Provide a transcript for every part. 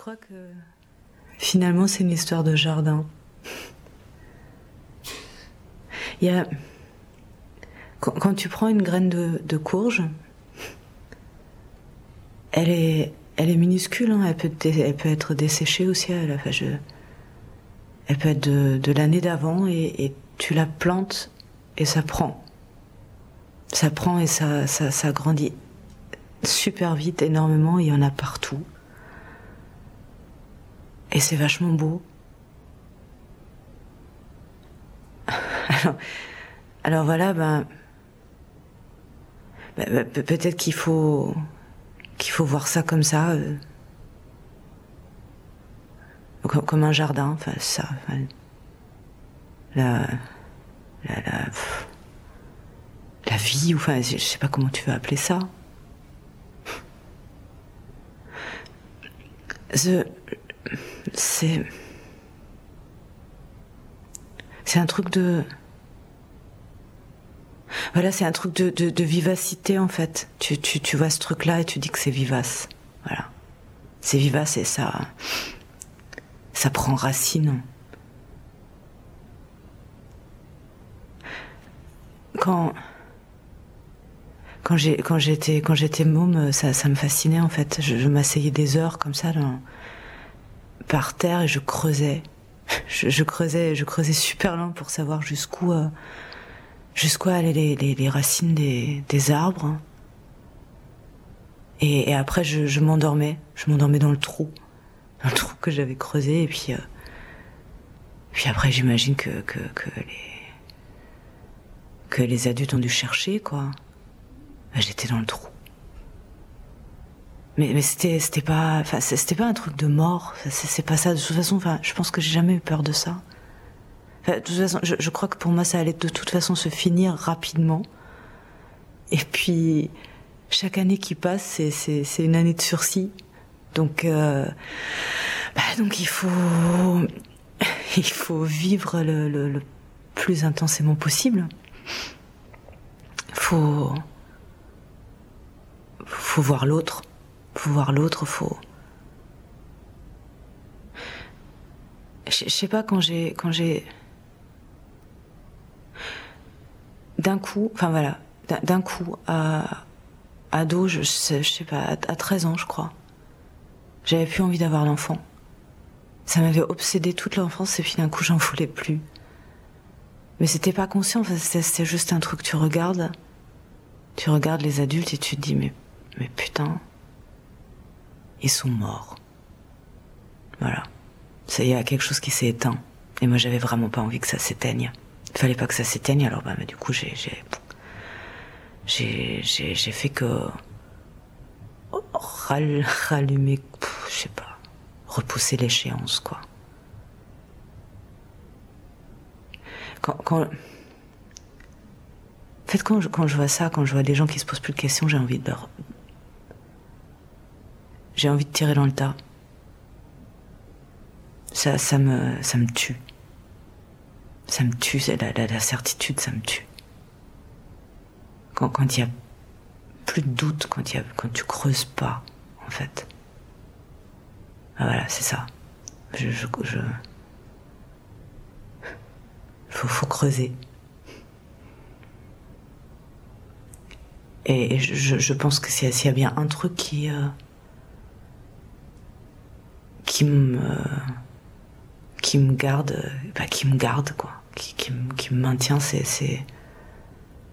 crois que finalement c'est une histoire de jardin. Il y a quand, tu prends une graine de, courge, elle est, minuscule, hein. elle, peut, être desséchée aussi. Elle, peut être de, l'année d'avant et, tu la plantes et ça prend. Ça prend et ça grandit super vite, énormément, il y en a partout. Et c'est vachement beau. Alors, alors voilà, ben, ben, ben peut-être qu'il faut qu'il faut voir ça comme ça, euh, comme, un jardin, enfin ça, la, la, la, la vie, enfin je sais pas comment tu veux appeler ça. C'est c'est un truc de voilà, c'est un truc de, de, vivacité en fait. Tu, tu, tu vois ce truc-là et tu dis que c'est vivace. Voilà. C'est vivace et ça. Ça prend racine. Quand. Quand j'étais quand j'étais môme, ça, ça me fascinait en fait. Je, m'asseyais des heures comme ça dans, par terre et je creusais. Je, creusais je creusais super lent pour savoir jusqu'où euh, jusqu'où allaient les, racines des, arbres. Et, après, je, m'endormais. Je m'endormais dans le trou. Dans le trou que j'avais creusé. Et puis, euh, puis après, j'imagine que, que, que, les, que les adultes ont dû chercher, quoi. J'étais dans le trou. Mais, c'était, c'était pas, enfin, c'était pas un truc de mort. C'est, pas ça. De toute façon, enfin, je pense que j'ai jamais eu peur de ça de toute façon, je, crois que pour moi, ça allait de toute façon se finir rapidement. Et puis, chaque année qui passe, c'est une année de sursis. Donc, euh, bah, donc il faut, il faut vivre le, le, plus intensément possible. Faut, faut voir l'autre. Faut voir l'autre. Faut. Je sais pas quand j'ai quand j'ai d'un coup, enfin voilà, d'un coup, à ado, je je sais pas, à 13 ans, je crois, j'avais plus envie d'avoir l'enfant. Ça m'avait obsédé toute l'enfance et puis d'un coup, j'en voulais plus. Mais c'était pas conscient, c'était juste un truc, tu regardes, tu regardes les adultes et tu te dis, mais, mais putain, ils sont morts. Voilà. Ça y a quelque chose qui s'est éteint. Et moi, j'avais vraiment pas envie que ça s'éteigne. Il fallait pas que ça s'éteigne, alors bah, du coup j'ai j'ai j'ai j'ai fait que rallumer, je sais pas, repousser l'échéance quoi. Quand, quand en fait, quand je, quand je vois ça, quand je vois des gens qui se posent plus de questions, j'ai envie de. J'ai envie de tirer dans le tas. Ça, ça me, ça me tue. Ça me tue, la, la, certitude, ça me tue. Quand il y a plus de doute, quand, y a, quand tu creuses pas, en fait. Ah, voilà, c'est ça. Je, je. Faut, creuser. Et je, je pense que s'il y a bien un truc qui euh, qui me qui me garde, bah, qui me garde quoi qui, qui, me maintient, c'est c'est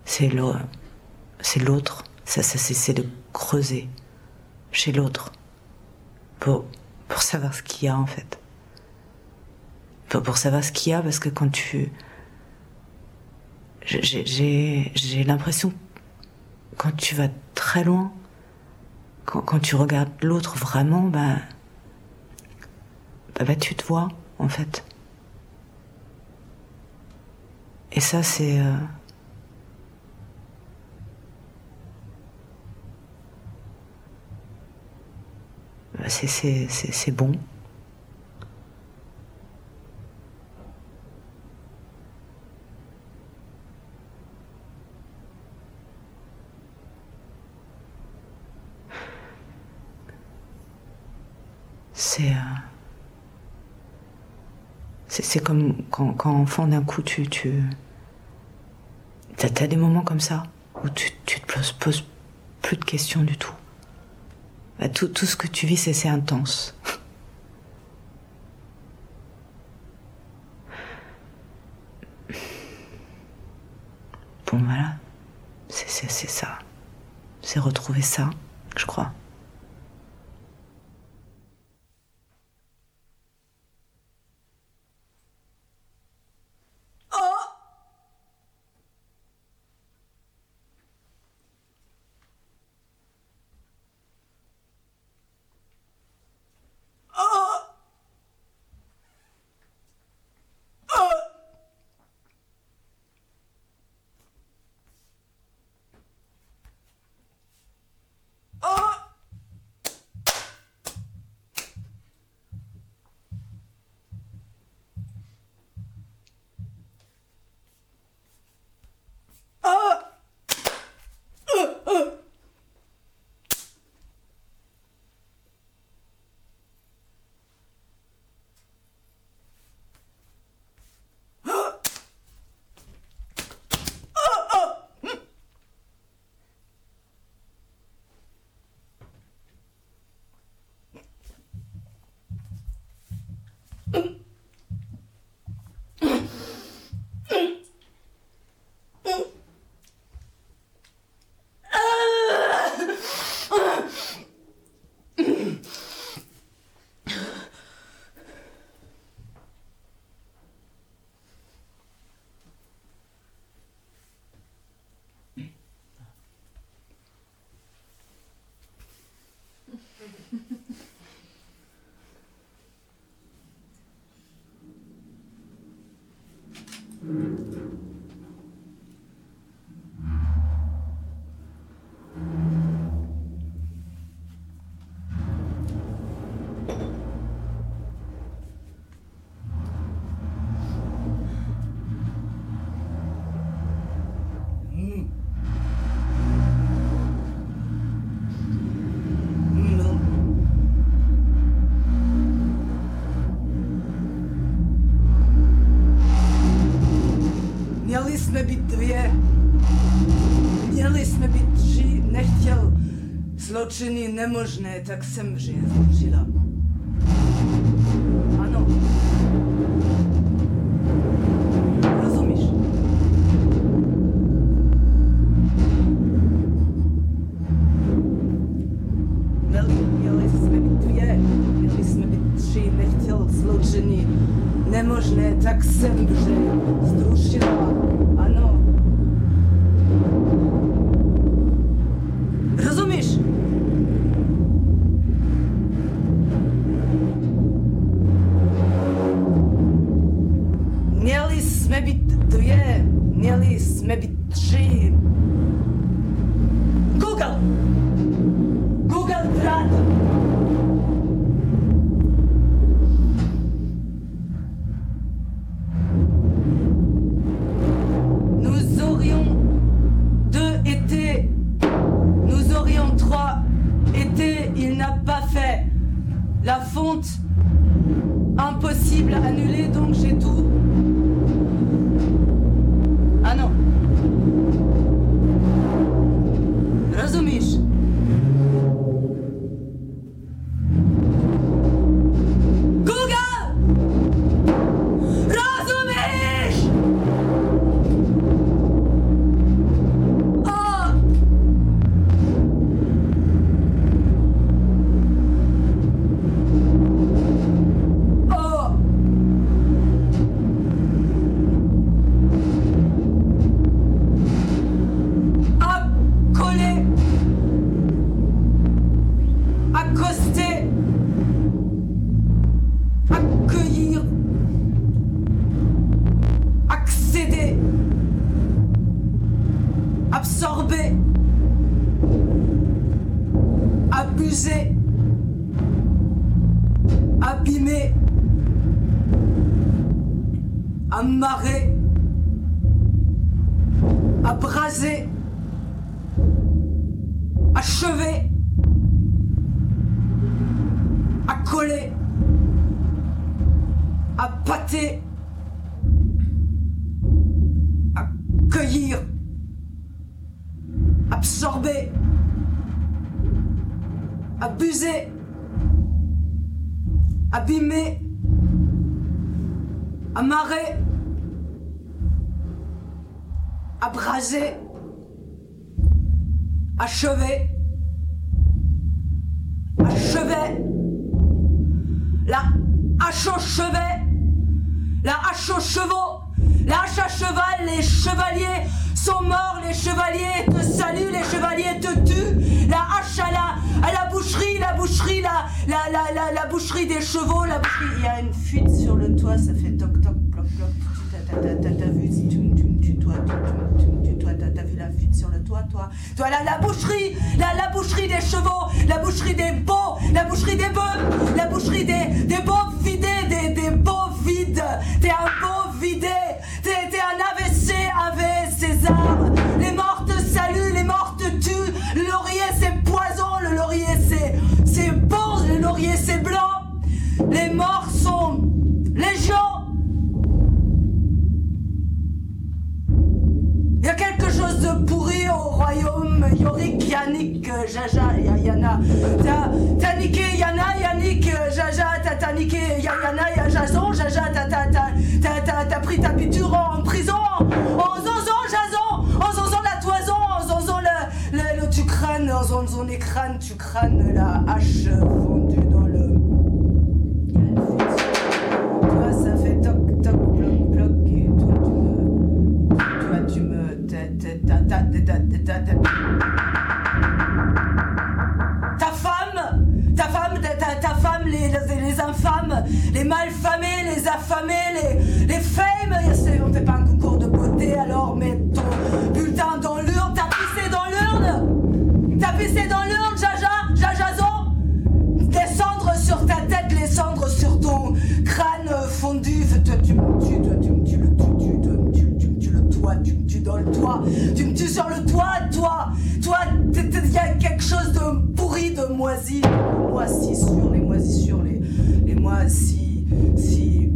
c'est l'autre. Ça, ça c'est de creuser chez l'autre pour pour savoir ce qu'il y a en fait. Pour, pour savoir ce qu'il y a parce que quand tu j'ai j'ai l'impression quand tu vas très loin, quand, quand tu regardes l'autre vraiment, bah, bah, bah tu te vois en fait. Et ça, c'est... Euh, bah, c'est bon. C'est. Euh, c'est comme quand, quand enfant, d'un coup, tu. tu T'as as des moments comme ça où tu, tu te poses, poses, plus de questions du tout. Bah, tout, tout ce que tu vis, c'est intense. Bon, voilà. C'est ça. C'est retrouver ça, je crois. Zločiny nemožné, tak jsem v žila. Eles me bitchei achever, la hache au chevet, la hache aux chevaux, la hache à cheval, les chevaliers sont morts, les chevaliers te saluent, les chevaliers te tuent, la hache à la, à la boucherie, la boucherie, la, la, la, la, la boucherie des chevaux, la boucherie. Il y a une fuite sur le toit, ça fait Toi, la, boucherie, la, boucherie des chevaux, la boucherie des beaux, la boucherie des bœufs, la boucherie des, des vidés, des, des vides. T'es un beau Yannick, euh, Jaja, Ya- Yana. T'as niqué Yana, Yannick, euh, Jaja, t'as niqué Ya- Yana, Ya Jason, Jaja, t'as pris ta piqûre en prison. En zonzon, Jason, en zonzon la toison, en zonzon le, tu crânes, en zonzon les crânes, tu crânes la hache fondue dans le. Fuite. Toi, ça fait toc, toc, bloc, tu. Toi, tu me. Affamés, les, les fames. On fait pas un concours de beauté, alors mets ton bulletin dans l'urne. T'as pissé dans l'urne? T'as pissé dans l'urne, Jaja? Jajazon les cendres sur ta tête, les cendres sur ton crâne fondu. Toi, tu me tues, toi, tu me tues, le tu, tu, tu, tu le toit, tu me tues dans le toit, tu me tues sur le toit, toi. Toi, il y a quelque chose de pourri, de moisi, de moisissure, les moisissures, les, les moisis, si.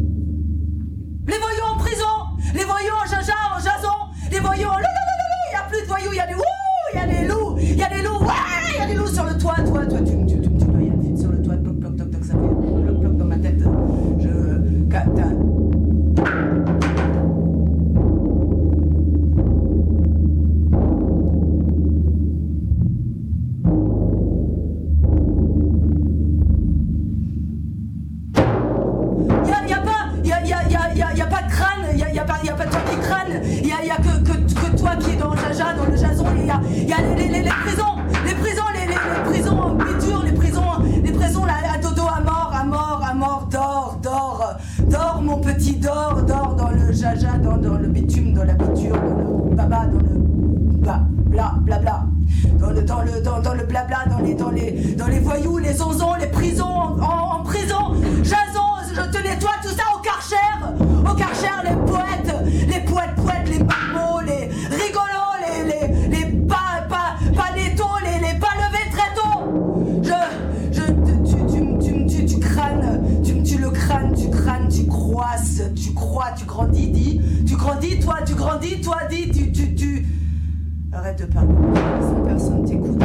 Il y a des ouh, il y a des loups, il y a des loups, ouais, de parler. Personne t'écoute.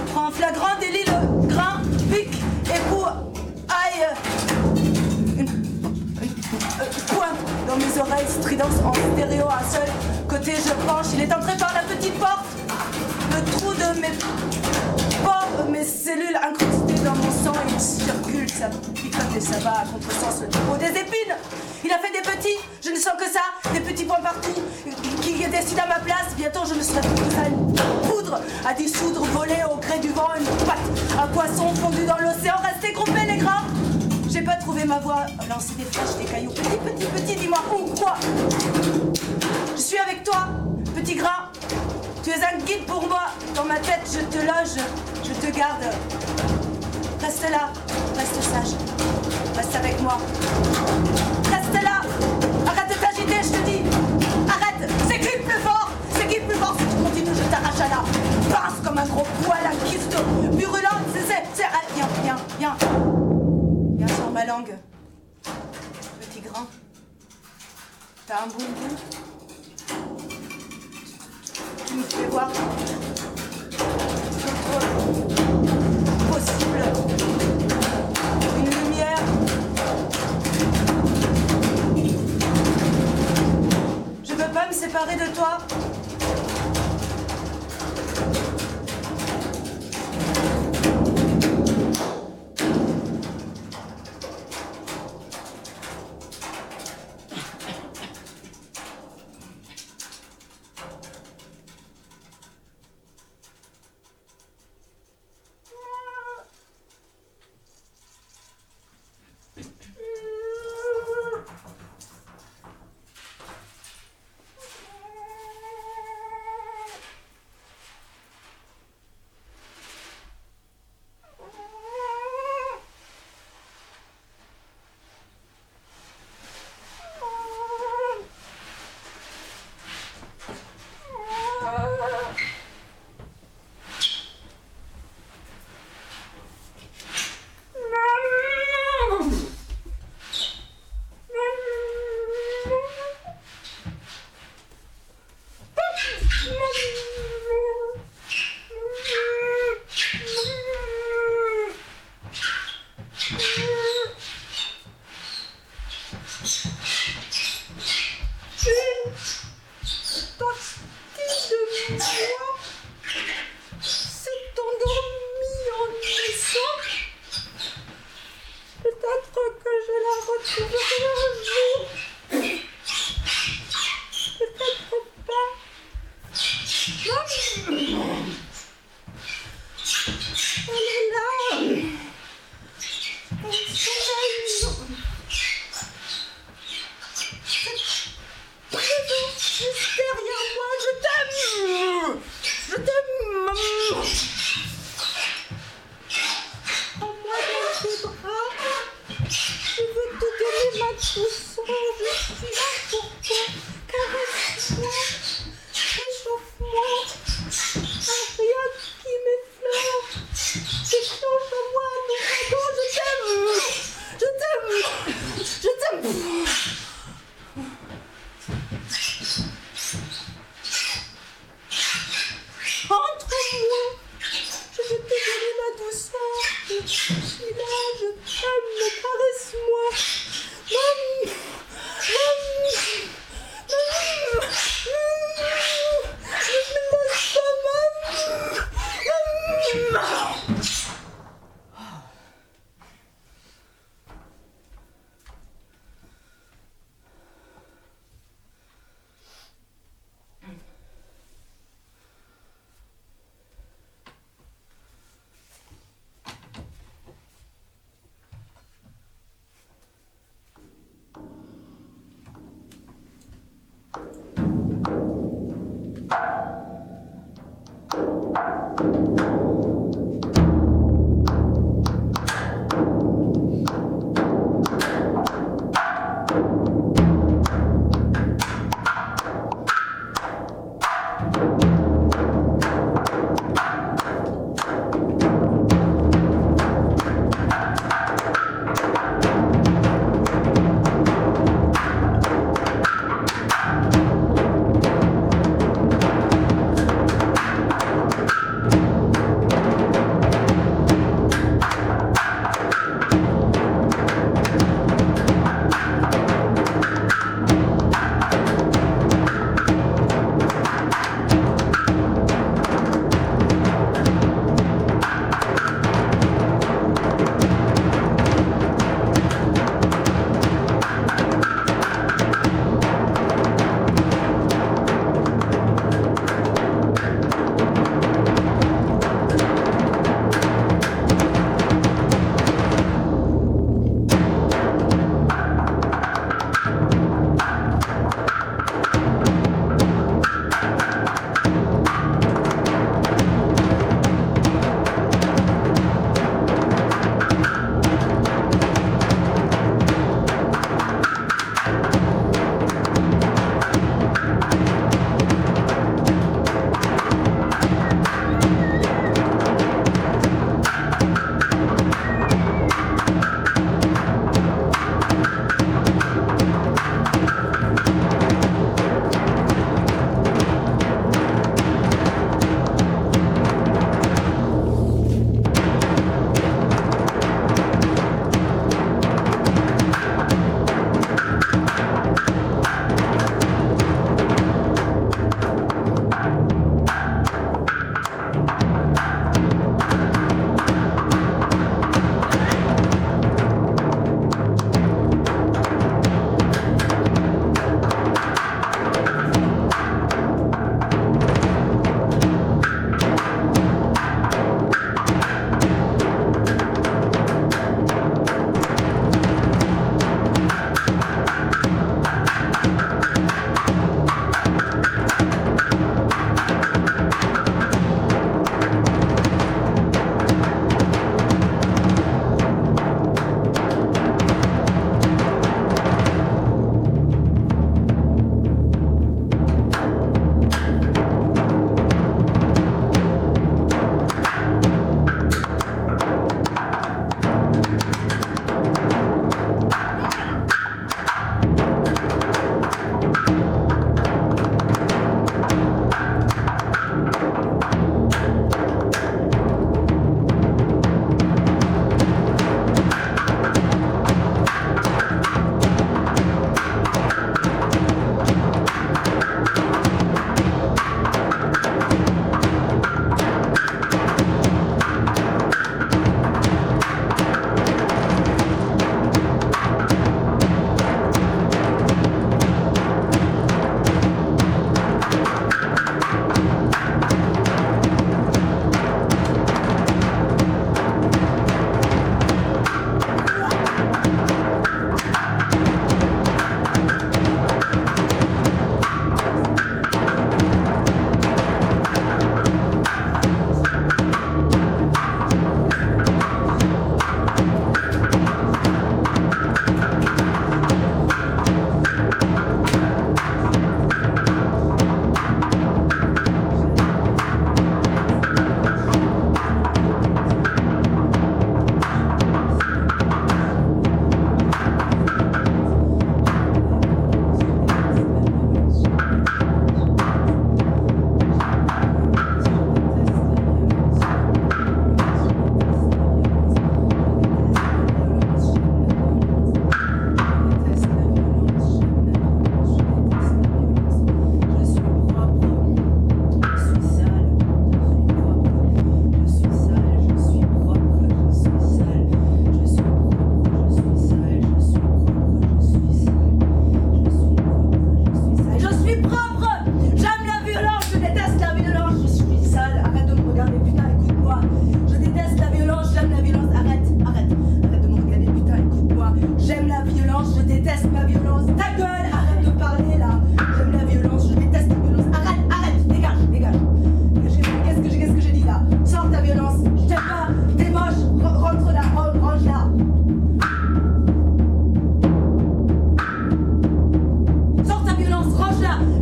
Me surprend, flagrant délit, le grain, pique, époux, aïe, une, une- une pointe dans mes oreilles, stridence en stéréo, un seul côté je penche, il est entré par la petite porte, le trou de mes pores, mes cellules incrustées dans mon sang et il circule, ça picote et ça va à contresens le dépôt des épines. Il a fait des petits, je ne sens que ça, des petits points partout, qui décident à ma place. Bientôt je ne serai plus poudre à dissoudre, volée au gré du vent, une patte, un poisson fondu dans l'océan, restez groupés les gras. J'ai pas trouvé ma voie, lancer des flèches, des cailloux, petit, petit, petit, dis-moi où, quoi Je suis avec toi, petit gras. Tu es un guide pour moi. Dans ma tête, je te loge, je te garde. Reste là, reste sage. Reste avec moi. Reste là. Arrête de t'agiter, je te dis. Arrête. C'est qui plus fort C'est qui plus fort Si tu continues, je t'arrache à la pince comme un gros poil, un kyste virulent. C'est, c'est, c'est. Viens, viens, viens. Viens sur ma langue. Petit grain. T'as un bon goût Tu me fais voir d'autres possibles. Une lumière. Je veux pas me séparer de toi.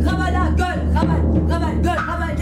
Travaille la gueule, travaille, travaille, gueule, travaille.